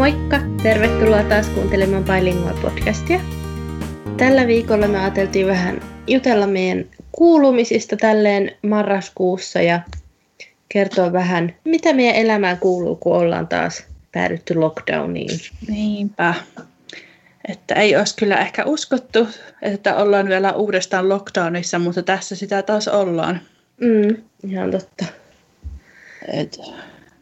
Moikka! Tervetuloa taas kuuntelemaan Bilingual podcastia. Tällä viikolla me ajateltiin vähän jutella meidän kuulumisista tälleen marraskuussa ja kertoa vähän, mitä meidän elämään kuuluu, kun ollaan taas päädytty lockdowniin. Niinpä. Että ei olisi kyllä ehkä uskottu, että ollaan vielä uudestaan lockdownissa, mutta tässä sitä taas ollaan. Mm, ihan totta. Et,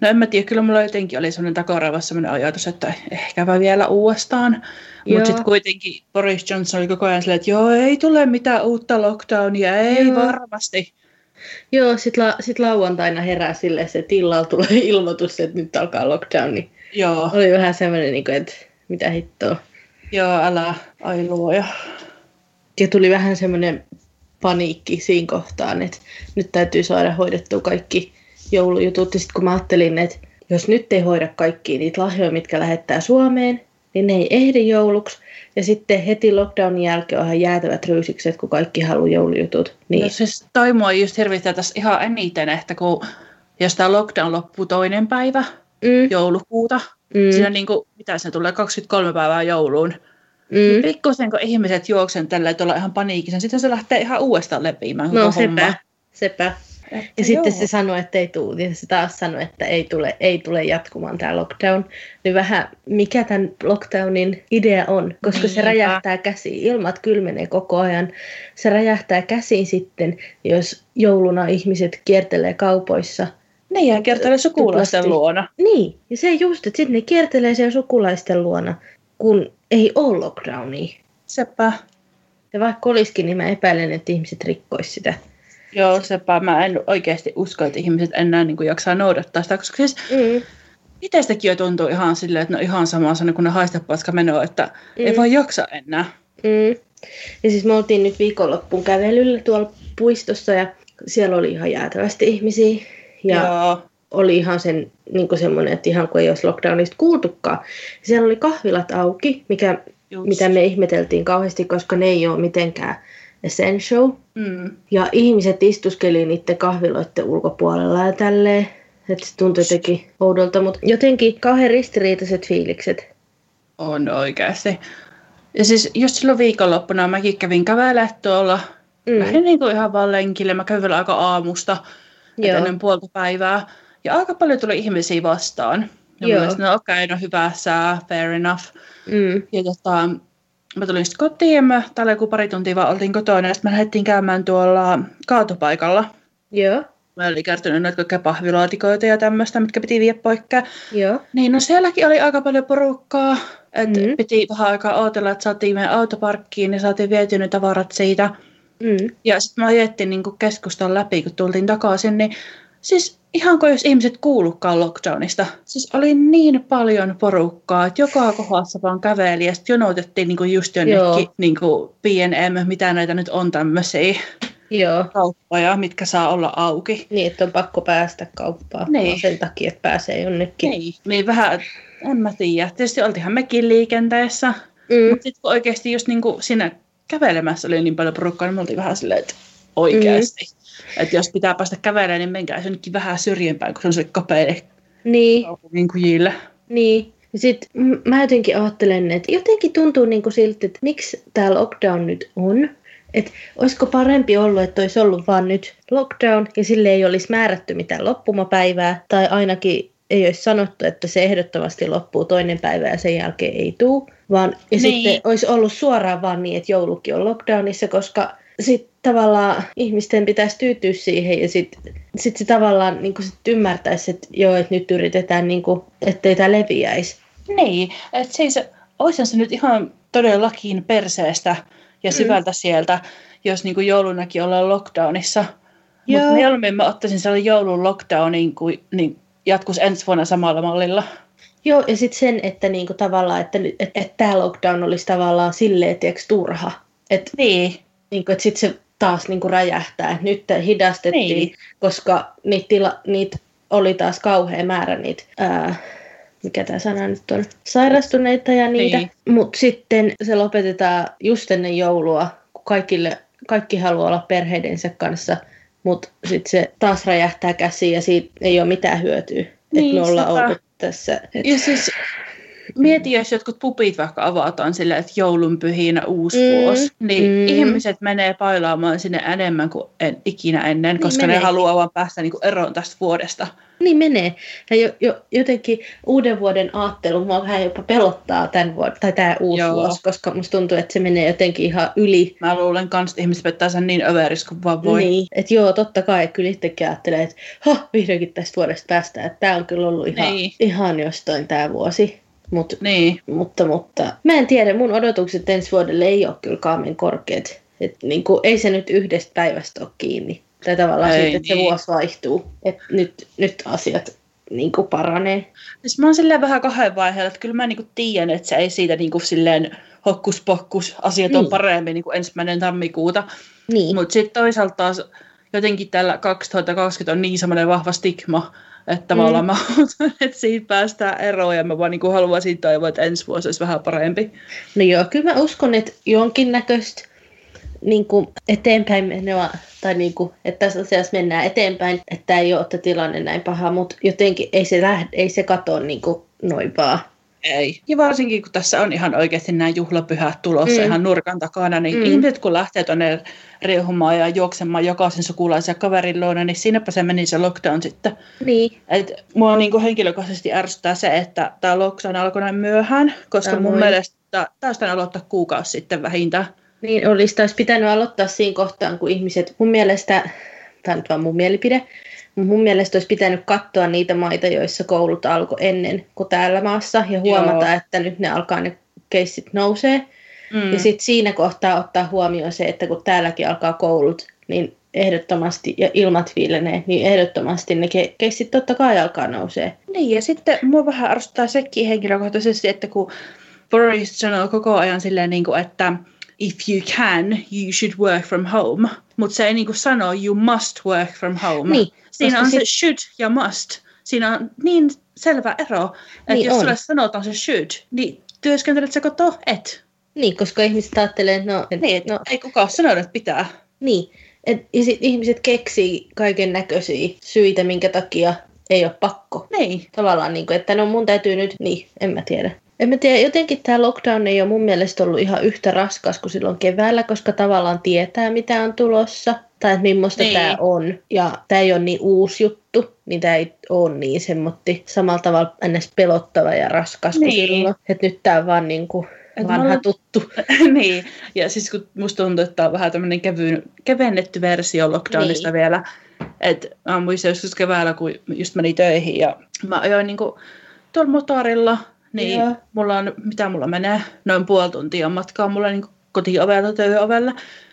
no en mä tiedä, kyllä mulla jotenkin oli sellainen takaraivossa sellainen ajatus, että ehkä vielä uudestaan. Mutta sitten kuitenkin Boris Johnson oli koko ajan silleen, että joo, ei tule mitään uutta lockdownia, ei joo. varmasti. Joo, sitten la- sit lauantaina herää silleen, että tilalla tulee ilmoitus, että nyt alkaa lockdown. Niin joo. Oli vähän semmoinen, niin että mitä hittoa. Joo, älä, ai luoja. Ja tuli vähän semmoinen paniikki siinä kohtaan, että nyt täytyy saada hoidettua kaikki joulujutut. Ja sitten kun mä ajattelin, että jos nyt ei hoida kaikki niitä lahjoja, mitkä lähettää Suomeen, niin ne ei ehdi jouluksi. Ja sitten heti lockdownin jälkeen onhan jäätävät ryysikset, kun kaikki haluaa joulujutut. Niin. No siis toi mua just hirvittää tässä ihan eniten, että kun jos tämä lockdown loppuu toinen päivä mm. joulukuuta, mm. siinä niin kuin, mitä se tulee, 23 päivää jouluun, Mm. Niin pikkusen kun ihmiset juoksen tällä, että ollaan ihan paniikissa, sitten se lähtee ihan uudestaan lepiämään. No sepä, homma. sepä. Että ja joo. sitten se sanoi, että ei tule, niin se taas sanoi, että ei tule, ei tule jatkumaan tämä lockdown. Niin vähän, mikä tämän lockdownin idea on, koska Niinpä. se räjähtää käsiin. Ilmat kylmenee koko ajan. Se räjähtää käsiin sitten, jos jouluna ihmiset kiertelee kaupoissa. Ne jää kiertelee sukulaisten tuplasti. luona. Niin, ja se just, että sitten ne kiertelee siellä sukulaisten luona, kun ei ole lockdownia. Sepä. Ja vaikka olisikin, niin mä epäilen, että ihmiset rikkoisivat sitä. Joo, sepä. Mä en oikeasti usko, että ihmiset enää niin kuin jaksaa noudattaa sitä, koska siis mm. itsestäkin jo tuntuu ihan silleen, että no ihan sama sana kuin ne haistepaska menoa, että mm. ei vaan jaksa enää. Mm. Ja siis me oltiin nyt viikonloppuun kävelyllä tuolla puistossa ja siellä oli ihan jäätävästi ihmisiä. Ja Joo. oli ihan sen, niin semmoinen, että ihan kuin ei olisi lockdownista kuultukaan. Siellä oli kahvilat auki, mikä, mitä me ihmeteltiin kauheasti, koska ne ei ole mitenkään essential. Mm. Ja ihmiset istuskeli niiden kahviloiden ulkopuolella ja tälleen. Että se tuntui jotenkin oudolta, mutta jotenkin kauhean ristiriitaiset fiilikset. On oikeasti. Ja siis just silloin viikonloppuna mäkin kävin kävellä tuolla. Mm. Lähdin niin kuin ihan vaan lenkille. Mä kävin aika aamusta ennen puolta päivää. Ja aika paljon tuli ihmisiä vastaan. Ja Joo. Mielestä, no okei, okay, no hyvä sää, fair enough. Mm. Ja tota, mä tulin sitten kotiin ja mä tällä joku pari tuntia vaan oltiin kotona ja sitten me lähdettiin käymään tuolla kaatopaikalla. Joo. Mä olin kertonut noita kaikkia pahvilaatikoita ja tämmöistä, mitkä piti viedä poikkeaa. Joo. Niin no sielläkin oli aika paljon porukkaa. Että mm. piti vähän aikaa odotella, että saatiin meidän autoparkkiin ja saatiin vietyä ne tavarat siitä. Mm. Ja sitten mä ajettiin niin keskustan läpi, kun tultiin takaisin, niin siis ihan kuin jos ihmiset kuulukaan lockdownista. Siis oli niin paljon porukkaa, että joka kohdassa vaan käveli ja sitten jonotettiin niin just jonnekin niin P&M, mitä näitä nyt on tämmöisiä Joo. kauppoja, mitkä saa olla auki. Niin, että on pakko päästä kauppaan niin. sen takia, että pääsee jonnekin. Niin, niin vähän, en mä tiedä. Tietysti oltiinhan mekin liikenteessä, mm. mutta sitten oikeasti just niin kuin siinä kävelemässä oli niin paljon porukkaa, niin me oltiin vähän silleen, että oikeasti. Mm. Että jos pitää päästä kävelemään, niin menkää jonnekin vähän syrjempään, kun se on se kapea niin. kaupungin kujille. Niin. Ja sit mä jotenkin ajattelen, että jotenkin tuntuu niin kuin siltä, että miksi tämä lockdown nyt on. Että olisiko parempi ollut, että olisi ollut vaan nyt lockdown ja sille ei olisi määrätty mitään loppumapäivää. Tai ainakin ei olisi sanottu, että se ehdottomasti loppuu toinen päivä ja sen jälkeen ei tule. Vaan, ja niin. sitten olisi ollut suoraan vaan niin, että joulukin on lockdownissa, koska sitten tavallaan ihmisten pitäisi tyytyä siihen ja sitten sit se tavallaan niin sit ymmärtäisi, että joo, että nyt yritetään, niin kuin, ettei tämä leviäisi. Niin, että siis olisihan se nyt ihan todellakin perseestä ja mm. syvältä mm. sieltä, jos niin kuin joulunakin ollaan lockdownissa. Mutta mieluummin mä ottaisin sellainen joulun lockdownin kuin niin jatkuisi ensi vuonna samalla mallilla. Joo, ja sitten sen, että niinku tavallaan, että, että, että tämä lockdown olisi tavallaan silleen, tiedätkö, turha. Et, niin. Niinku, että sitten se taas niinku räjähtää. Nyt hidastettiin, niin. koska niitä, tila, niitä oli taas kauhea määrä niitä, ää, mikä tämä sana nyt on, sairastuneita ja niitä. Niin. Mutta sitten se lopetetaan just ennen joulua, kun kaikille, kaikki haluaa olla perheidensä kanssa, mutta sitten se taas räjähtää käsiin ja siitä ei ole mitään hyötyä. Niin, että me ollaan ollut tässä. Et... Ja siis mieti, jos jotkut pupit vaikka avataan silleen, että joulun pyhinä uusi mm, vuosi, niin mm. ihmiset menee pailaamaan sinne enemmän kuin en, ikinä ennen, niin koska menee. ne haluaa vaan päästä niin kuin eroon tästä vuodesta. Niin menee. Ja jo, jo, jotenkin uuden vuoden aattelu mua vähän jopa pelottaa tämän vuoden, tai tämä uusi Joo. vuosi, koska musta tuntuu, että se menee jotenkin ihan yli. Mä luulen kans, että ihmiset vettää sen niin överis kuin vaan voi. Niin, että joo, totta kai, kyllä itsekin ajattelee, että ha, vihdoinkin tästä vuodesta päästään, että tämä on kyllä ollut ihan, niin. ihan jostain tämä vuosi. Mut, niin. Mutta, mutta mä en tiedä, mun odotukset ensi vuodelle ei ole kyllä kaamin korkeat. Et niin kuin, ei se nyt yhdestä päivästä ole kiinni. Tai tavallaan ei, siitä, että niin. se vuosi vaihtuu. Että nyt, nyt asiat niin kuin paranee. Siis mä oon silleen vähän kahden vaiheella, että kyllä mä niin kuin tiedän, että se ei siitä niin kuin silleen hokkuspokkus, asiat niin. on paremmin niin kuin ensimmäinen tammikuuta. Niin. Mutta sitten toisaalta taas jotenkin tällä 2020 on niin semmoinen vahva stigma, että tavallaan mm. mä että siitä päästään eroon ja mä vaan niin haluaisin toivoa, että ensi vuosi olisi vähän parempi. No joo, kyllä mä uskon, että jonkinnäköistä niin kuin eteenpäin menoa, tai niin kuin, että tässä asiassa mennään eteenpäin, että ei ole että tilanne näin paha, mutta jotenkin ei se, lähde, ei se katoa niin kuin noin vaan. Ei. Ja varsinkin kun tässä on ihan oikeasti nämä juhlapyhät tulossa mm. ihan nurkan takana, niin mm. ihmiset kun lähtee tuonne riehumaan ja juoksemaan jokaisen sukulaisen ja kaverin luona, niin siinäpä se meni se lockdown sitten. Niin. Et mua niin kuin henkilökohtaisesti ärsyttää se, että tämä lockdown alkoi näin myöhään, koska tämä mun moi. mielestä olisi aloittaa kuukausi sitten vähintään. Niin, olisi taas pitänyt aloittaa siinä kohtaan, kun ihmiset, mun mielestä, tämä nyt vaan mun mielipide, mun mielestä olisi pitänyt katsoa niitä maita, joissa koulut alkoi ennen kuin täällä maassa ja huomata, Joo. että nyt ne alkaa ne keissit nousee. Mm. Ja sitten siinä kohtaa ottaa huomioon se, että kun täälläkin alkaa koulut, niin ehdottomasti, ja ilmat viilenee, niin ehdottomasti ne ke- keissit totta kai alkaa nousee. Niin, ja sitten mua vähän arvostaa sekin henkilökohtaisesti, että kun Boris sanoo koko ajan silleen, niin kuin, että if you can, you should work from home. Mutta se ei niinku sano you must work from home. Niin, Siinä on sit... se should ja must. Siinä on niin selvä ero, että niin jos on. sulle sanotaan se should, niin työskentelet sä koto et. Niin, koska ihmiset ajattelee, no... Et, niin, no ei kukaan sano, että pitää. Niin, et, ja sit ihmiset keksii kaiken näköisiä syitä, minkä takia ei ole pakko. Niin. Tavallaan, niin kuin, että no mun täytyy nyt, niin, en mä tiedä. En mä tiedä, jotenkin tämä lockdown ei ole mun mielestä ollut ihan yhtä raskas kuin silloin keväällä, koska tavallaan tietää, mitä on tulossa tai että millaista niin. tämä on. Ja tämä ei ole niin uusi juttu, niin tämä ei ole niin semmoitti samalla tavalla ns. pelottava ja raskas niin. kuin silloin. Että nyt tämä on vaan niin kuin vanha olen... tuttu. niin, ja siis kun musta tuntuu, että tämä on vähän tämmöinen kevy... kevennetty versio lockdownista niin. vielä. Että mä muistan joskus keväällä, kun just meni töihin ja mä ajoin niinku tuolla motorilla niin Joo. mulla on, mitä mulla menee, noin puoli tuntia matkaa mulla niin kotiovelta työovelle.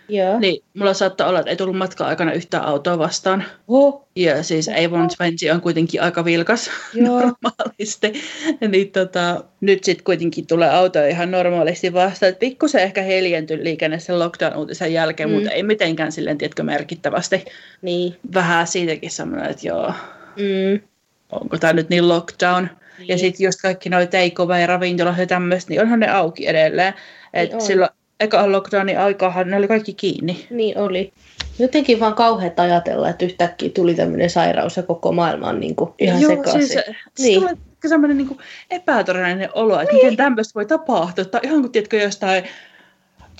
Joo. Niin mulla saattaa olla, että ei tullut matkaa aikana yhtään autoa vastaan. Oh. Ja siis Avon Spencer on kuitenkin aika vilkas Joo. normaalisti. niin tota, nyt sitten kuitenkin tulee autoja ihan normaalisti vastaan. Et pikkusen ehkä heljentyi liikenne sen lockdown-uutisen jälkeen, mm. mutta ei mitenkään silleen, tiedätkö, merkittävästi. Niin. Vähän siitäkin semmoinen, että joo, mm. onko tämä nyt niin lockdown. Niin. Ja sitten just kaikki noita teikova ja ravintolat ja tämmöistä, niin onhan ne auki edelleen. Et niin silloin eka lockdownin aikahan ne oli kaikki kiinni. Niin oli. Jotenkin vaan kauheat ajatella, että yhtäkkiä tuli tämmöinen sairaus ja koko maailma on niin kuin ihan Joo, sekaisin. Siis, niin. tulee semmoinen niin epätodellinen olo, että niin. miten tämmöistä voi tapahtua. Tai ihan kuin tiedätkö jostain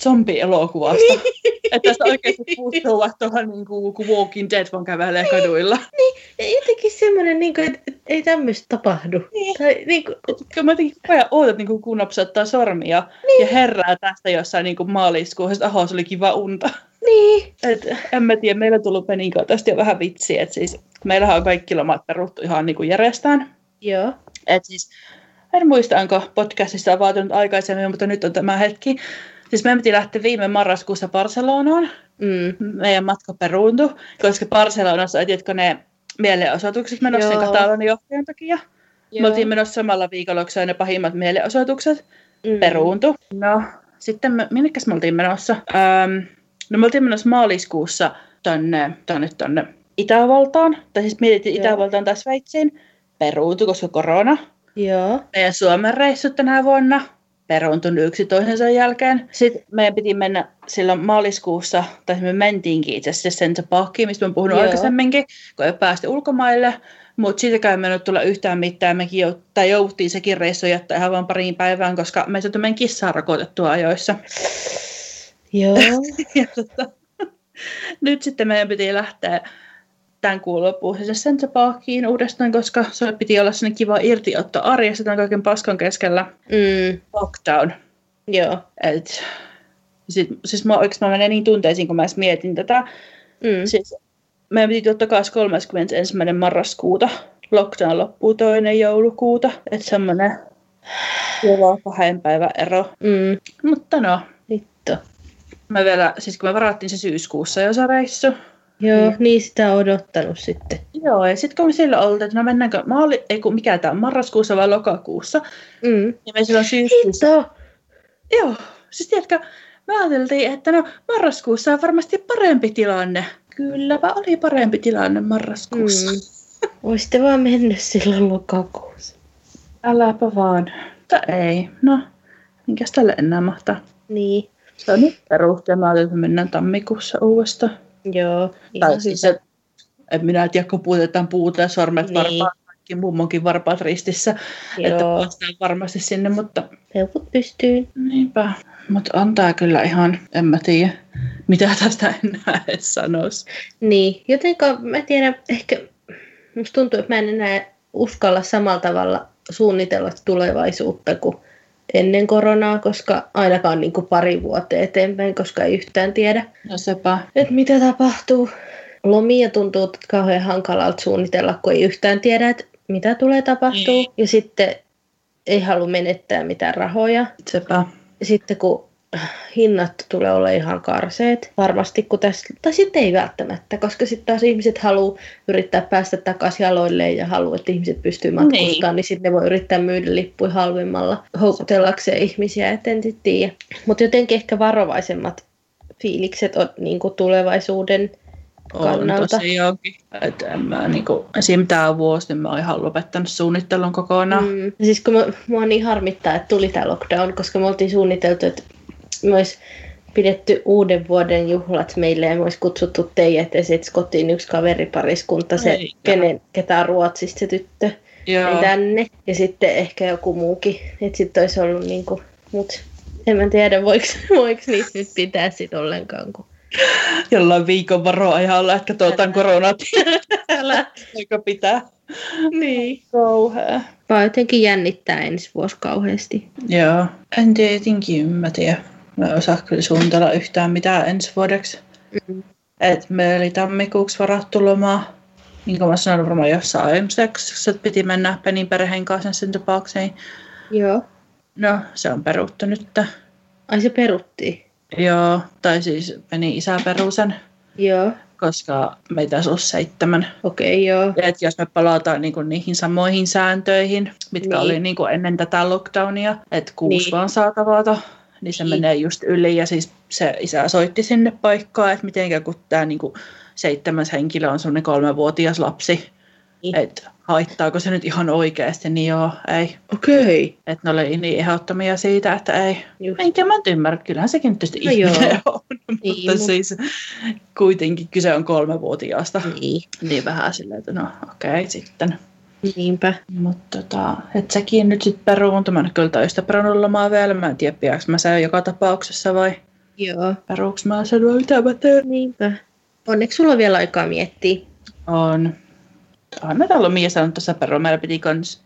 zombielokuvasta. että tästä oikeasti puuttuu tuohon niin kuin, kun Walking Dead vaan kävelee niin, kaduilla. Niin, ja jotenkin semmoinen, niin kuin, että ei tämmöistä tapahdu. Niin. Tai, niin kuin... Kun mä jotenkin koko ajan ootat, niin kun napsauttaa sormia niin. ja herää tästä jossain niin kuin maaliskuun, että aho, se oli kiva unta. Niin. Et, en mä tiedä, meillä on tullut Penin tästä jo vähän vitsiä, että siis meillähän on kaikki lomat peruttu ihan niin kuin järjestään. Joo. Et siis, en muista, onko podcastissa on vaatinut aikaisemmin, mutta nyt on tämä hetki. Siis me piti lähteä viime marraskuussa Barcelonaan. Mm. Meidän matka peruuntui, koska Barcelonassa tiedätkö ne mielenosoitukset menossa sen Katalonin johtajan takia. Joo. Me oltiin menossa samalla viikolla, kun ne pahimmat mielenosoitukset mm. peruuntu. No, sitten me, minnekäs me oltiin menossa? Ähm, no me oltiin menossa maaliskuussa tonne, tonne, tonne Itävaltaan. Tai siis mietittiin Joo. Itävaltaan tai Sveitsiin. Peruuntu, koska korona. Joo. Meidän Suomen reissut tänä vuonna peruuntunut yksi toisensa jälkeen. Sitten meidän piti mennä silloin maaliskuussa, tai me mentiinkin itse asiassa Center Parkiin, mistä mä puhunut Joo. aikaisemminkin, kun ei päästy ulkomaille. Mutta siitäkään ei tulla yhtään mitään. Mekin jout- tai jouttiin sekin reissu jättää ihan vain pariin päivään, koska me ei saatu meidän kissaa rokotettua ajoissa. Joo. ja tota, nyt sitten meidän piti lähteä tämän kuun sinne Central Parkiin uudestaan, koska se piti olla sellainen kiva irtiotto arjessa tämän kaiken paskan keskellä. Mm, Lockdown. joo. Et, sit, siis mä, oikeasti mä menen niin tunteisiin, kun mä edes mietin tätä. Mm. Siis, meidän piti ottaa 31. marraskuuta. Lockdown loppuu toinen joulukuuta. Että semmoinen kiva kahden päivän ero. Mm. Mutta no, Vittu. me vielä, siis kun me varattiin se syyskuussa jo se reissu. Joo, niin sitä on odottanut sitten. Joo, ja sitten kun me sillä oltiin, että no mennäänkö, mä olin, ei kun mikä tämä marraskuussa vai lokakuussa. Mm. Ja me silloin syyskuussa. Hitto! Joo, siis tiedätkö, me ajateltiin, että no marraskuussa on varmasti parempi tilanne. Kylläpä oli parempi tilanne marraskuussa. Mm. Oisitte vaan mennyt silloin lokakuussa. Äläpä vaan. Mutta ei, no, minkäs tälle enää mahtaa. Niin, Se on nyt perusta ja mä ajattelin, että me mennään tammikuussa uudestaan. Joo. Ihan Tai siis hyvä. en minä tiedä, kun puutetaan puuta ja sormet Niin. varpaat, kaikki mummonkin varpaat ristissä, että Joo, päästään varmasti sinne, mutta peukut pystyyn. niinpä. Mutta on tää kyllä ihan, en mä tiedä, mitä tästä enää edes sanoisi. Niin, jotenka mä tiedän, ehkä musta tuntuu, että mä en enää uskalla samalla tavalla suunnitella tulevaisuutta kuin ennen koronaa, koska ainakaan niin kuin pari vuotta eteenpäin, koska ei yhtään tiedä, No sepä. että mitä tapahtuu. Lomia tuntuu kauhean hankalalta suunnitella, kun ei yhtään tiedä, että mitä tulee tapahtuu. Niin. Ja sitten ei halua menettää mitään rahoja. Sepä. Sitten kun hinnat tulee olla ihan karseet, varmasti kun tässä, tai sitten ei välttämättä, koska sitten taas ihmiset haluaa yrittää päästä takaisin jaloilleen ja haluaa, että ihmiset pystyy matkustamaan, niin, niin sitten ne voi yrittää myydä lippuja halvemmalla houkutellakseen ihmisiä, et en sit tiedä. Mutta jotenkin ehkä varovaisemmat fiilikset on niin kuin tulevaisuuden On kannalta. tosiaankin. Että en mä niinku, esim. tää vuosi, niin mä oon ihan lopettanut suunnittelun kokonaan. Mm. Siis kun mä, mua niin harmittaa, että tuli tämä lockdown, koska me oltiin suunniteltu, että me olisi pidetty uuden vuoden juhlat meille ja me olisi kutsuttu teidät ja sitten kotiin yksi kaveripariskunta, se, Eikä. kenen, ketä on Ruotsista se tyttö, Joo. niin tänne. Ja sitten ehkä joku muukin, että sitten olisi ollut niinku, mut en mä tiedä, voiko, voiko niitä nyt pitää sit ollenkaan, kun Jollain viikon varoajalla, että katsotaan koronat. älä. Aika pitää. Niin. Kauhea. Vaan jotenkin jännittää ensi vuosi kauheasti. Joo. En tietenkin, mä tiedä. Mä en osaa kyllä suunnitella yhtään mitään ensi vuodeksi. Mm. Et me oli tammikuuksi varattu lomaa. Niin kuin mä sanoin varmaan jossain aiemmassa jaksossa, että piti mennä Penin perheen kanssa sen tapaukseen. Joo. No, se on peruttu nyt. Ai se peruttiin. Joo, tai siis Penin isä peru sen, Joo. koska meitä ollut seitsemän. Okei, okay, joo. Et jos me palataan niinku niihin samoihin sääntöihin, mitkä Niin. oli niinku ennen tätä lockdownia, että kuusi Niin. vaan saa tavata, niin se Niin. menee just yli. Ja siis se isä soitti sinne paikkaan, että miten kun tämä niinku seitsemäs henkilö on semmoinen kolmevuotias lapsi, Niin. että haittaako se nyt ihan oikeasti, niin joo, ei. Okei. Okay. Että ne oli niin ehdottomia siitä, että ei. Just. Enkä mä nyt ymmärrä, kyllähän sekin nyt tietysti No ihminen joo. on, Niin, mutta mut- siis kuitenkin kyse on kolmevuotiaasta. Niin. Niin vähän silleen, että no okei okay, sitten. Niinpä. Mutta tota, et sekin nyt sitten peruuntui. Mä en kyllä täystä perunut lomaa vielä. Mä en tiedä, pidäks mä sen joka tapauksessa vai Joo. peruuks mä sen vai mitä mä teen. Niinpä. Onneksi sulla on vielä aikaa miettiä. On. Mä täällä Mia sanonut tuossa peruun. Meillä piti kans,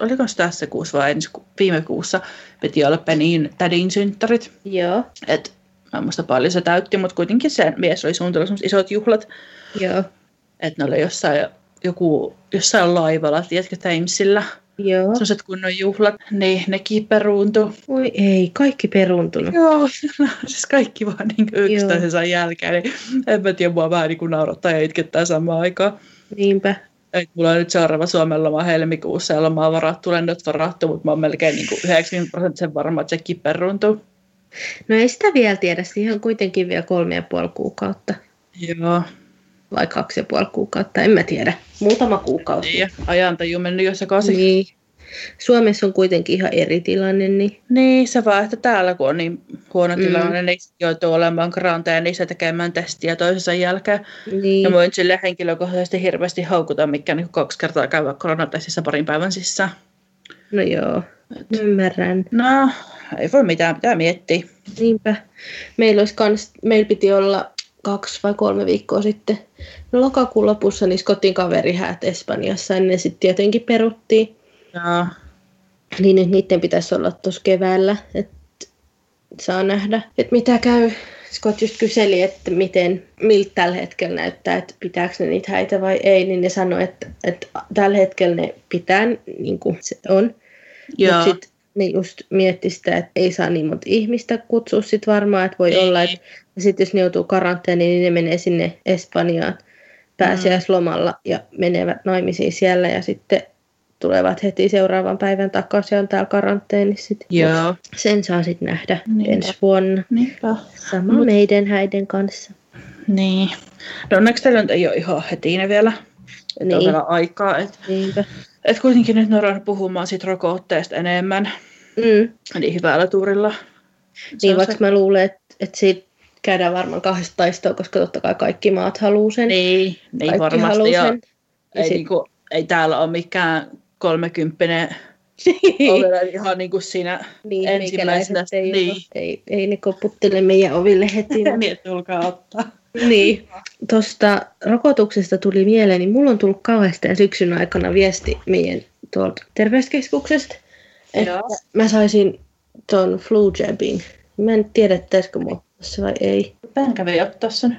oliko se tässä kuussa vai ensi, viime kuussa, piti olla Penin tädin synttärit. Joo. Et mä en muista paljon se täytti, mutta kuitenkin se mies oli suunnitellut isot juhlat. Joo. Että ne oli jossain, joku, jossain laivalla, tiedätkö, Thamesillä. Joo. Sellaiset kunnon juhlat, niin nekin peruuntui. Oi ei, kaikki peruuntunut. Joo, siis kaikki vaan niin yksittäisensä jälkeen. Niin en mä tiedä, mua vähän niin kuin naurattaa ja itkettää samaan aikaan. Niinpä. Et mulla on nyt seuraava Suomen loma helmikuussa ja loma on varattu, lennot varattu, mutta mä oon melkein niin kuin 90 prosenttisen varma, että sekin peruuntuu. No ei sitä vielä tiedä, siihen on kuitenkin vielä kolme ja puoli kuukautta. Joo, Vai kaksi ja puoli kuukautta, en mä tiedä. Muutama kuukausi. ja ajantaju mennyt jo sekaisin. Niin. Suomessa on kuitenkin ihan eri tilanne. Niin, niin se vaan, että täällä kun on niin huono mm. tilanne, niin joutuu olemaan karanteenissa tekemään testiä toisensa jälkeen. Niin. Ja voin sille henkilökohtaisesti hirveästi haukuta, mikä niin kaksi kertaa käydä koronatestissä parin päivän sisään. No joo, Et... ymmärrän. No, ei voi mitään, pitää miettiä. Niinpä. Meillä, olisi kans, meillä piti olla kaksi vai kolme viikkoa sitten no, lokakuun lopussa niin kotiin kaverihäät Espanjassa, ennen sitten tietenkin peruttiin. Joo. Niin nyt niiden pitäisi olla tuossa keväällä, että saa nähdä, että mitä käy. Scott just kyseli, että miten, miltä tällä hetkellä näyttää, että pitääkö ne niitä häitä vai ei, niin ne sanoi, että, että tällä hetkellä ne pitää, niin kuin se on. Mutta sitten ne just mietti sitä, että ei saa niin monta ihmistä kutsua sit varmaan, että voi ei. olla, että sitten jos ne joutuu karanteeniin, niin ne menee sinne Espanjaan pääsiäislomalla ja menevät naimisiin siellä ja sitten tulevat heti seuraavan päivän takaisin ja on täällä karanteenissa. Joo. Sen saa sitten nähdä Niinpä. ensi vuonna. Niinpä. Sama Mut... meidän häiden kanssa. Niin. No onneksi teillä ei ole ihan heti ne vielä. Niin. On vielä aikaa. Et, Niinpä. et kuitenkin nyt on puhumaan siitä rokotteesta enemmän. Mm. Niin hyvällä tuurilla. Niin, vaikka se... mä luulen, että, että siitä käydään varmaan kahdesta taistoa, koska totta kai kaikki maat haluaa sen. Niin, niin varmasti. Ja ei, sit... niinku, ei täällä ole mikään kolmekymppinen niin. ihan niin kuin siinä niin, ensimmäisenä. Ei, niin. ei, ei ne koputtele meidän oville heti. niin, että tulkaa ottaa. niin. Tuosta rokotuksesta tuli mieleen, niin mulla on tullut kauheasti syksyn aikana viesti meidän tuolta terveyskeskuksesta, että Joo. mä saisin ton flu jabin. Mä en tiedä, pitäisikö mua se vai ei. Pään kävi ottaa sen.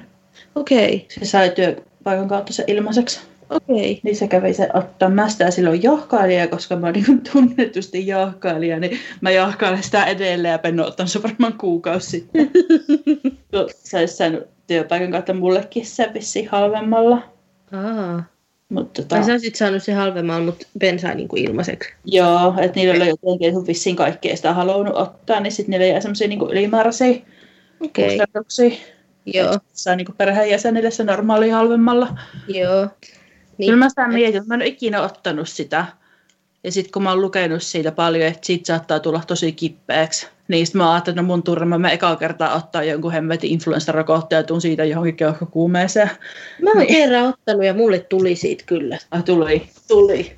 Okei. Okay. Se sai työpaikan kautta se ilmaiseksi. Okei. Okay. Niin se kävi se ottaa. Mä sitä silloin jahkailija, koska mä oon niin tunnetusti jahkailija, niin mä jahkailen sitä edelleen ja Ben on ottanut se varmaan kuukausi sitten. no, työpaikan kautta mullekin se vissiin halvemmalla. Aa. Mutta tota... Sä olisit saanut se halvemmalla, mutta Ben sai niinku ilmaiseksi. Joo, että niillä oli jotenkin vissiin kaikkea sitä halunnut ottaa, niin sitten niillä jäi semmoisia niinku ylimääräisiä okay. kustannuksia. Joo. Saa niinku perheenjäsenille se normaali halvemmalla. Joo. Niin. Kyllä mä sitä mietin, että mä en ole ikinä ottanut sitä. Ja sitten kun mä oon lukenut siitä paljon, että siitä saattaa tulla tosi kippeäksi, niin sitten mä ajattelin, että no mun turma mä ekaa kertaa ottaa jonkun hemmetin influenssarokotteen ja tuun siitä johonkin keuhkokuumeeseen. Mä oon niin. kerran ottanut ja mulle tuli siitä kyllä. Ah, tuli? Tuli.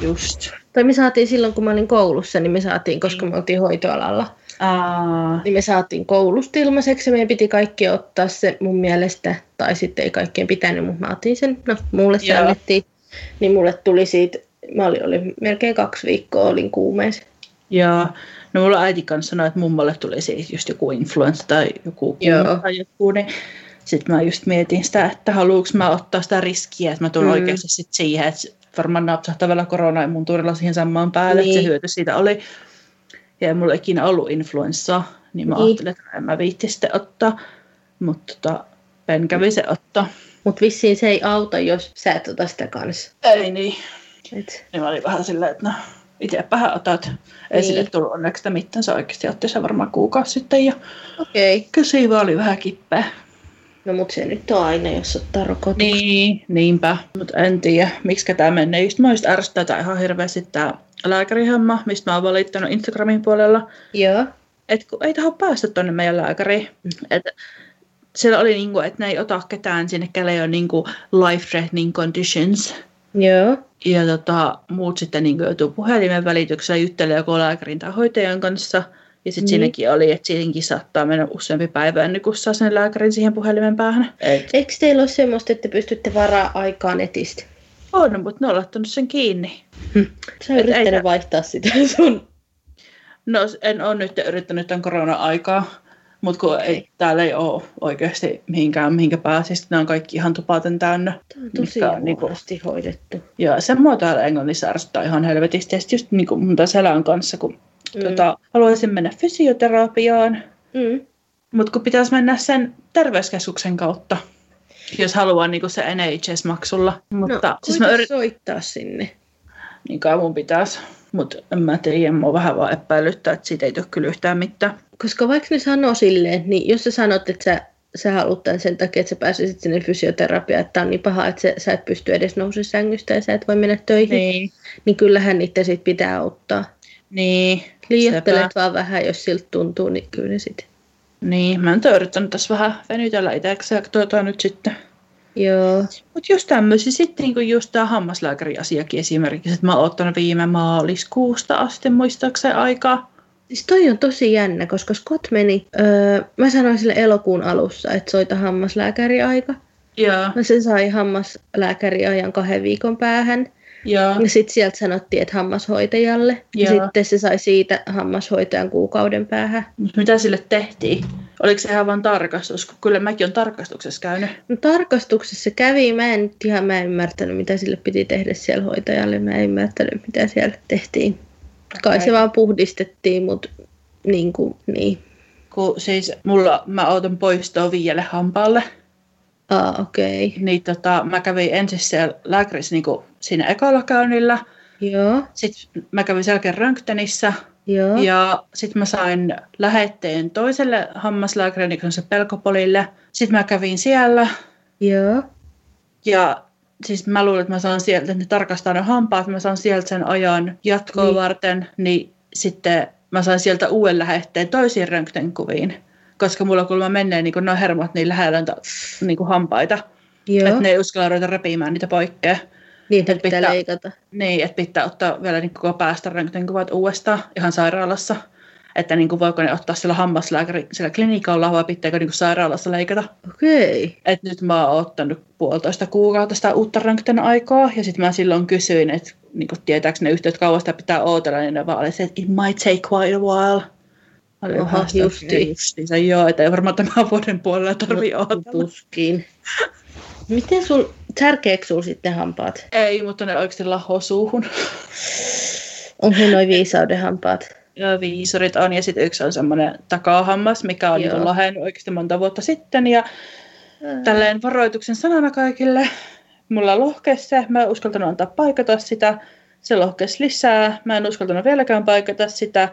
Just. Tai me saatiin silloin, kun mä olin koulussa, niin me saatiin, koska me oltiin hoitoalalla. Aa. Niin me saatiin koulusta ilmaiseksi ja meidän piti kaikki ottaa se mun mielestä, tai sitten ei kaikkien pitänyt, mutta mä otin sen, no mulle se annettiin, niin mulle tuli siitä, mä olin, olin melkein kaksi viikkoa, olin kuumeessa. Joo, no mulla äiti kanssa sanoi, että mummalle tuli siis just joku influenssa tai joku Joo. tai joku, niin sitten mä just mietin sitä, että haluuks mä ottaa sitä riskiä, että mä tulen mm. oikeasti sit siihen, että varmaan napsahtaa vielä korona ja mun turilla siihen samaan päälle, niin. että se niin. hyöty siitä oli ja ei mulla ikinä ollut influenssaa, niin mä niin. ajattelin, että en mä viitti sitten ottaa. Mutta tota, Ben kävi se ottaa. Mutta vissiin se ei auta, jos sä et ota sitä kanssa. Ei niin. Et. Niin mä olin vähän silleen, että no, itsepähän otat. Ei niin. sille tullut onneksi mitään, se oikeasti otti se varmaan kuukausi sitten. Ja Okei. Okay. Kyllä vaan oli vähän kippeä. No mutta se nyt on aina, jos ottaa rokotuksen. Niin, niinpä. Mutta en tiedä, miksi tämä menee. Just mä just ärsyttää ihan hirveästi tämä lääkärihomma, mistä mä oon valittanut Instagramin puolella. Joo. Et kun ei taho päästä tuonne meidän lääkäriin. Mm. Et siellä oli niinku, että ne ei ota ketään sinne, kelle on niinku life-threatening conditions. Joo. Ja tota, muut sitten niinku joutuu puhelimen välityksellä juttelemaan joko lääkärin tai hoitajan kanssa. Ja sitten niin. siinäkin oli, että siihenkin saattaa mennä useampi päivä ennen kuin saa sen lääkärin siihen puhelimen päähän. Et... Eikö teillä ole semmoista, että pystytte varaa aikaa netistä? On, mutta ne on laittanut sen kiinni. Hm. Sä yrittänyt ei... vaihtaa sitä sun. No en ole nyt yrittänyt tämän korona-aikaa, mutta kun okay. ei, täällä ei ole oikeasti mihinkään, mihinkä pääsisi. Nämä on kaikki ihan tupaten täynnä. Tämä on tosi niinku, hoidettu. Ja sen mua täällä Englannissa ärsyttää ihan helvetisti. Ja just niin kuin mun selän kanssa, kun mm. tota, haluaisin mennä fysioterapiaan, mm. mutta kun pitäisi mennä sen terveyskeskuksen kautta, jos haluaa niin se NHS-maksulla. Mutta no, siis mä yrit... soittaa sinne? Niin kai mun pitäisi. Mutta en mä tiedä, mua vähän vaan epäilyttää, että siitä ei tule kyllä yhtään mitään. Koska vaikka ne sanoo silleen, niin jos sä sanot, että sä sä haluat tämän sen takia, että sä pääsisit sinne fysioterapiaan, että on niin paha, että sä, sä et pysty edes nousemaan sängystä ja sä et voi mennä töihin, niin, niin kyllähän niitä sit pitää auttaa. Niin. Liiottelet vaan vähän, jos siltä tuntuu, niin kyllä ne sitten. Niin, mä oon yrittänyt tässä vähän venytellä itsekseen tuota nyt sitten. Joo. Mutta just tämmöisiä, sitten niinku just tämä hammaslääkäriasiakin esimerkiksi, että mä oon ottanut viime maaliskuusta asti muistaakseni aikaa. Siis toi on tosi jännä, koska Scott meni, öö, mä sanoin sille elokuun alussa, että soita hammaslääkäriaika. Joo. No se sai hammaslääkäriajan kahden viikon päähän. Joo. Ja sitten sieltä sanottiin, että hammashoitajalle. Joo. Ja sitten se sai siitä hammashoitajan kuukauden päähän. Mitä sille tehtiin? Oliko se ihan vain tarkastus? Kun kyllä mäkin olen tarkastuksessa käynyt. No tarkastuksessa kävi. Mä en ihan mä en ymmärtänyt, mitä sille piti tehdä siellä hoitajalle. Mä en ymmärtänyt, mitä siellä tehtiin. Kai se vaan puhdistettiin, mutta niin kuin, niin. Kun siis mulla, mä otan poistoa viielle hampaalle. Ah, okei. Okay. Niin tota, mä kävin ensin siellä lääkärissä niin siinä ekalla käynnillä. Joo. Sitten mä kävin selkeän röntgenissä. Joo. Ja sitten mä sain lähetteen toiselle hammaslääkärille, niin se Pelkopolille. Sitten mä kävin siellä. Joo. Ja siis mä luulen, että mä saan sieltä, että ne tarkastaa ne hampaat, mä saan sieltä sen ajan jatkoa niin. varten, niin sitten mä saan sieltä uuden lähetteen toisiin röntgenkuviin, koska mulla kuulemma menee niin noin hermot niin lähellä niin kuin hampaita, Joo. että ne ei uskalla ruveta repimään niitä poikkea. Niin, että pitää, pitää leikata. Niin, että pitää ottaa vielä niin koko päästä röntgenkuvat uudestaan ihan sairaalassa että niin kuin voiko ne ottaa sillä hammaslääkäri sillä klinikalla vai pitääkö niin kuin sairaalassa leikata. Okei. Okay. Et nyt mä oon ottanut puolitoista kuukautta sitä uutta röntgen aikaa ja sitten mä silloin kysyin, että niin kuin tietääkö ne yhtä, että kauan sitä pitää odotella, niin ne vaan oli se, että it might take quite a while. Oha, justiin. Justiinsa, joo, että ei varmaan tämän vuoden puolella tarvi odotella. Tuskin. Miten sul, särkeekö sul sitten hampaat? Ei, mutta ne oikeasti laho suuhun. Onko noin viisauden hampaat? viisurit on, ja sitten yksi on semmoinen takahammas, mikä on niin lahennut oikeasti monta vuotta sitten, ja mm. tälleen varoituksen sanana kaikille. Mulla lohkesi se, mä en uskaltanut antaa paikata sitä, se lohkesi lisää, mä en uskaltanut vieläkään paikata sitä,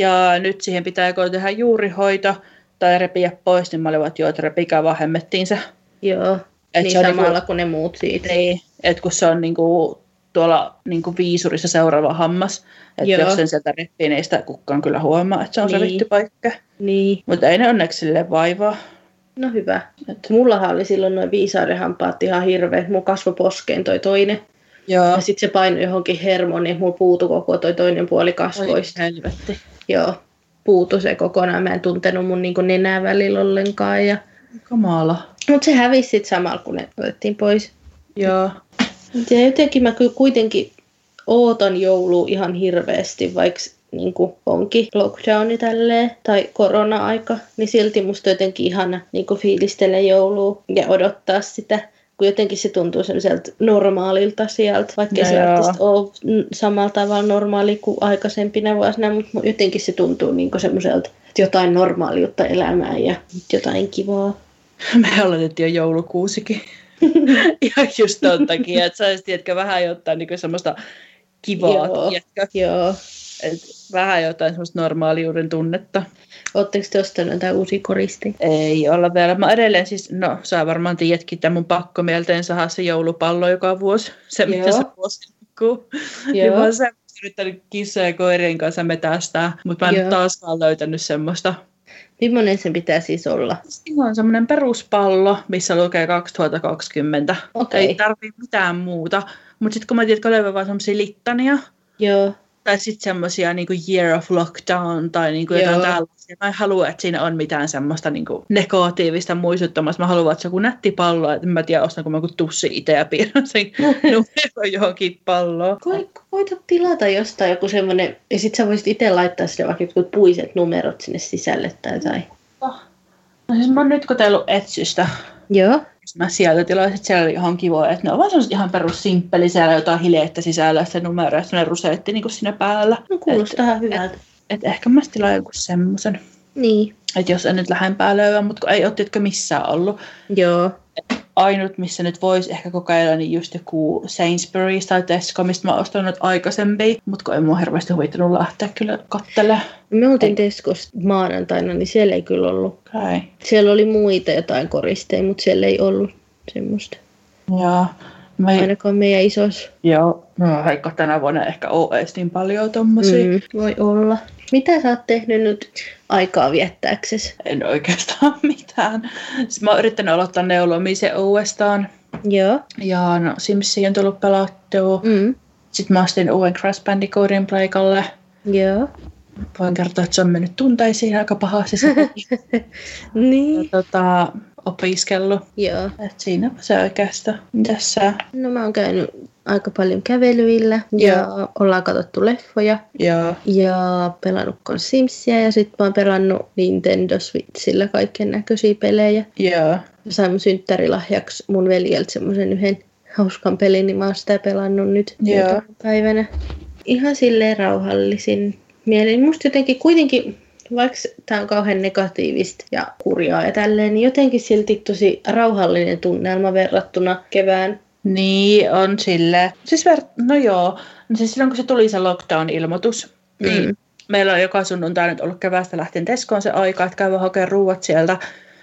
ja nyt siihen pitää joko tehdä juurihoito tai repiä pois, niin mä olin, että joo, että repikää vaan hemmettiin se. Joo, Et niin se samalla niinku, kuin ne muut siitä. Niin, että kun se on niinku tuolla niinku viisurissa seuraava hammas, että jos sen sieltä reppii, niin ei sitä kukaan kyllä huomaa, että se on niin. revitty paikka. Niin. Mutta ei ne onneksi sille vaivaa. No hyvä. Et mullahan oli silloin noin viisaudenhampaat ihan hirveät. Mun kasvo poskeen toi toinen. Joo. Ja sitten se painoi johonkin hermoon, niin mulla puutu koko toi toinen puoli kasvoista. Oi, helvetti. Joo, puutu se kokonaan. Mä en tuntenut mun niin nenää välillä ollenkaan. Ja... Kamala. Mutta se hävisi sitten samalla, kun ne otettiin pois. Joo. Ja jotenkin mä kyllä kuitenkin ootan joulu ihan hirveästi, vaikka niin kuin onkin lockdowni tälleen, tai korona-aika, niin silti musta jotenkin ihana niin kuin fiilistellä joulua ja odottaa sitä, kun jotenkin se tuntuu semmoiselta normaalilta sieltä, vaikka no se ole samalla tavalla normaali kuin aikaisempina vuosina, mutta jotenkin se tuntuu niin semmoiselta, että jotain normaaliutta elämään ja jotain kivaa. Me oletettiin jo joulukuusikin. Ihan just ton takia, että saisi, tiedätkö, vähän jotain niin semmoista kivaa, joo, tiedätkö? Joo. Et vähän jotain semmoista normaaliuden tunnetta. Oletteko te ostanut jotain uusia koristeita? Ei olla vielä. Mä edelleen siis, no sä varmaan tiedätkin että mun pakko mielteen saada se joulupallo joka vuosi. Se, Joo. mitä se vuosi Joo. Niin mä oon yrittänyt kissojen ja koirien kanssa metästää, mutta mä en Joo. taaskaan löytänyt semmoista. Millainen sen pitää siis olla? Ihan semmoinen peruspallo, missä lukee 2020. Okay. Ei tarvii mitään muuta. Mutta sitten kun mä tiedän, että löyvä vaan semmoisia littania. Joo. Tai sitten semmoisia niinku year of lockdown tai niinku jotain tällaisia. Mä en halua, että siinä on mitään semmoista niinku negatiivista muistuttamasta. Mä haluan, että se on joku nätti pallo. Et en mä tiedä, ostanko mä joku tussi itse ja piirrän sen numeron johonkin palloon. Koita tilata jostain joku semmoinen, ja sit sä voisit itse laittaa sille vaikka jotkut puiset numerot sinne sisälle tai jotain. No siis mä oon nyt kotellut Etsystä. Joo mä sieltä tilaisin, että siellä oli ihan kivoa, että ne on vaan ihan perus simppeli, siellä jotain hileettä sisällä, se numero ja semmoinen rusetti niin siinä päällä. No kuulostaa ihan hyvältä. Et, et ehkä mä tilaan joku semmoisen. Niin. Että jos en nyt lähempää löyä, mutta ei ole missään ollut. Joo. Ainut, missä nyt voisi ehkä kokeilla, niin just joku Sainsbury's tai Tesco, mistä mä oon ostanut aikaisemmin, mutta kun ei mua hirveästi huvittanut lähteä kyllä kattelemaan. Me oltiin Tescossa maanantaina, niin siellä ei kyllä ollut. Okay. Siellä oli muita jotain koristeja, mutta siellä ei ollut semmoista. Joo. Mä... Ainakaan meidän isos. Joo, no Heikka tänä vuonna ehkä ole edes niin paljon tommosia. Mm, voi olla. Mitä sä oot tehnyt nyt aikaa viettääksesi? En oikeastaan mitään. Sitten mä oon yrittänyt aloittaa neulomisen uudestaan. Joo. Ja no, Simsia on tullut pelattua. Mm. Sitten mä astin uuden Crash Bandicootin pleikalle. Joo. Voin kertoa, että se on mennyt tunteisiin aika pahasti. niin. Ja, tota, opiskellut. Joo. Et siinäpä se oikeastaan. Mitäs sä? No mä oon käynyt aika paljon kävelyillä ja Joo. ollaan katsottu leffoja. Joo. Ja pelannut Simsia ja sitten mä oon pelannut Nintendo Switchillä kaiken näköisiä pelejä. Joo. Sain mun synttärilahjaksi mun veljeltä semmoisen yhden hauskan pelin, niin mä oon sitä pelannut nyt Joo. päivänä. Ihan silleen rauhallisin mielin. Musta jotenkin kuitenkin vaikka tämä on kauhean negatiivista ja kurjaa ja tälleen, niin jotenkin silti tosi rauhallinen tunnelma verrattuna kevään. Niin, on sille. Siis ver- no joo, no siis silloin kun se tuli se lockdown-ilmoitus, niin mm. niin meillä on joka sunnuntai nyt ollut keväästä lähtien Teskoon se aika, että käydä hakemaan ruuat sieltä.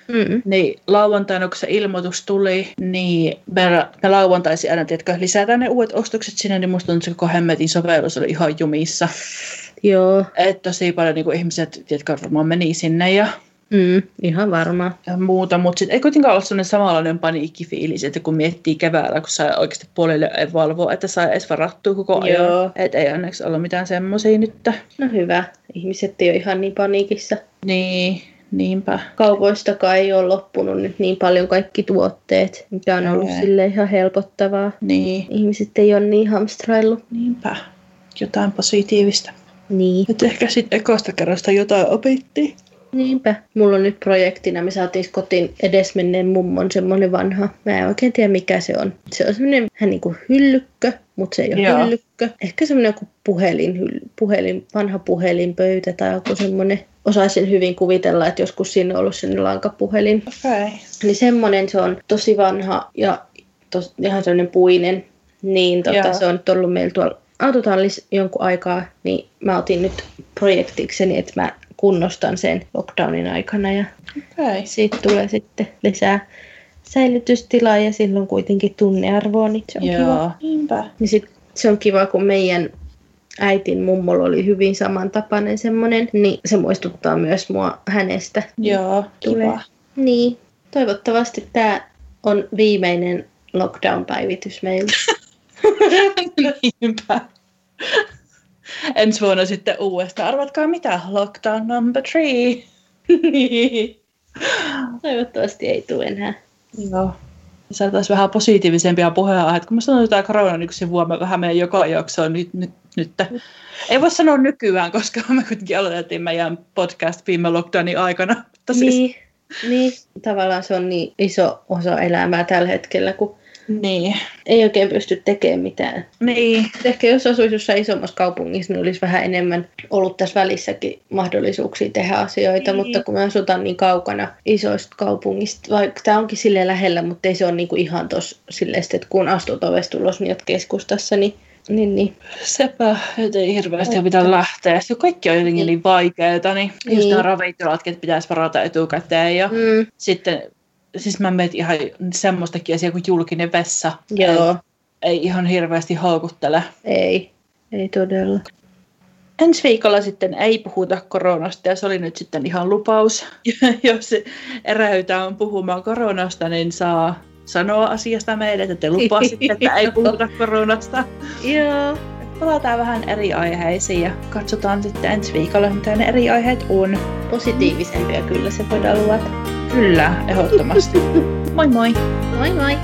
Mm. Niin lauantaina, kun se ilmoitus tuli, niin me, me lauantaisin aina, tiedätkö, lisätään ne uudet ostokset sinne, niin musta tuntuu, että se koko hemmetin sovellus oli ihan jumissa. Joo. Että tosi paljon niin kuin ihmiset, jotka varmaan meni sinne ja Mm, ihan varma. Ja muuta, mutta sitten ei kuitenkaan ole sellainen samanlainen paniikkifiilis, että kun miettii keväällä, kun sai oikeasti puolelle ei valvoa, että sai edes varattua koko ajan. Joo. Että ei onneksi ollut mitään semmoisia nyt. No hyvä. Ihmiset ei ole ihan niin paniikissa. Niin, niinpä. Kaupoistakaan ei ole loppunut nyt niin paljon kaikki tuotteet, mikä on ollut sille ihan helpottavaa. Niin. Ihmiset ei ole niin hamstraillut. Niinpä. Jotain positiivista. Niin. Et ehkä sitten ekosta kerrasta jotain opittiin. Niinpä. Mulla on nyt projektina, me saatiin kotiin edesmenneen mummon semmoinen vanha. Mä en oikein tiedä mikä se on. Se on semmoinen vähän niin kuin hyllykkö, mutta se ei ole Joo. hyllykkö. Ehkä semmoinen joku puhelin, puhelin, vanha puhelinpöytä tai joku semmoinen. Osaisin hyvin kuvitella, että joskus siinä on ollut sellainen lankapuhelin. Okay. Niin semmoinen se on tosi vanha ja tos, ihan semmoinen puinen. Niin tota, se on nyt ollut meillä tuolla autotallis jonkun aikaa, niin mä otin nyt projektikseni, että mä kunnostan sen lockdownin aikana ja okay. siitä tulee sitten lisää säilytystilaa ja silloin kuitenkin tunnearvoa, niin se on Joo, kiva. Niinpä. Niin sit se on kiva, kun meidän äitin mummolla oli hyvin samantapainen semmoinen, niin se muistuttaa myös mua hänestä. Joo, tulee. kiva. Niin, toivottavasti tämä on viimeinen lockdown-päivitys meillä. Niinpä. Ensi vuonna sitten uudestaan. Arvatkaa mitä? Lockdown number three. Toivottavasti ei tule enää. Joo. Saataisiin vähän positiivisempia puheenaiheita. Kun mä sanoin, että tämä korona vuonna vähän meidän joka jaksoon nyt, nyt, nyt. Ei voi sanoa nykyään, koska me kuitenkin aloitettiin meidän podcast viime lockdownin aikana. Mutta siis... niin, niin, tavallaan se on niin iso osa elämää tällä hetkellä, kun niin. Ei oikein pysty tekemään mitään. Niin. Ehkä jos asuisi jossain isommassa kaupungissa, niin olisi vähän enemmän ollut tässä välissäkin mahdollisuuksia tehdä asioita, niin. mutta kun me asutaan niin kaukana isoista kaupungista, vaikka tämä onkin sille lähellä, mutta ei se ole niinku ihan tuossa silleen, että kun astut ovesta ulos, niin keskustassa, niin niin, niin. Sepä, että ei hirveästi mitään lähteä. Sitten kaikki on jotenkin niin, niin vaikeaa, niin, niin. just nämä ravintolat, että pitäisi varata etukäteen. Ja mm. sitten siis mä mietin ihan semmoistakin asiaa kuin julkinen vessa. Joo. Ei, ei ihan hirveästi houkuttele. Ei, ei todella. Ensi viikolla sitten ei puhuta koronasta ja se oli nyt sitten ihan lupaus. Jos eräytään puhumaan koronasta, niin saa sanoa asiasta meille, että te lupasitte, että ei puhuta koronasta. Joo. Palataan vähän eri aiheisiin ja katsotaan sitten ensi viikolla, mitä ne eri aiheet on. Positiivisempia kyllä se voidaan luvata. Kyllä, ehdottomasti. moi moi! Moi moi!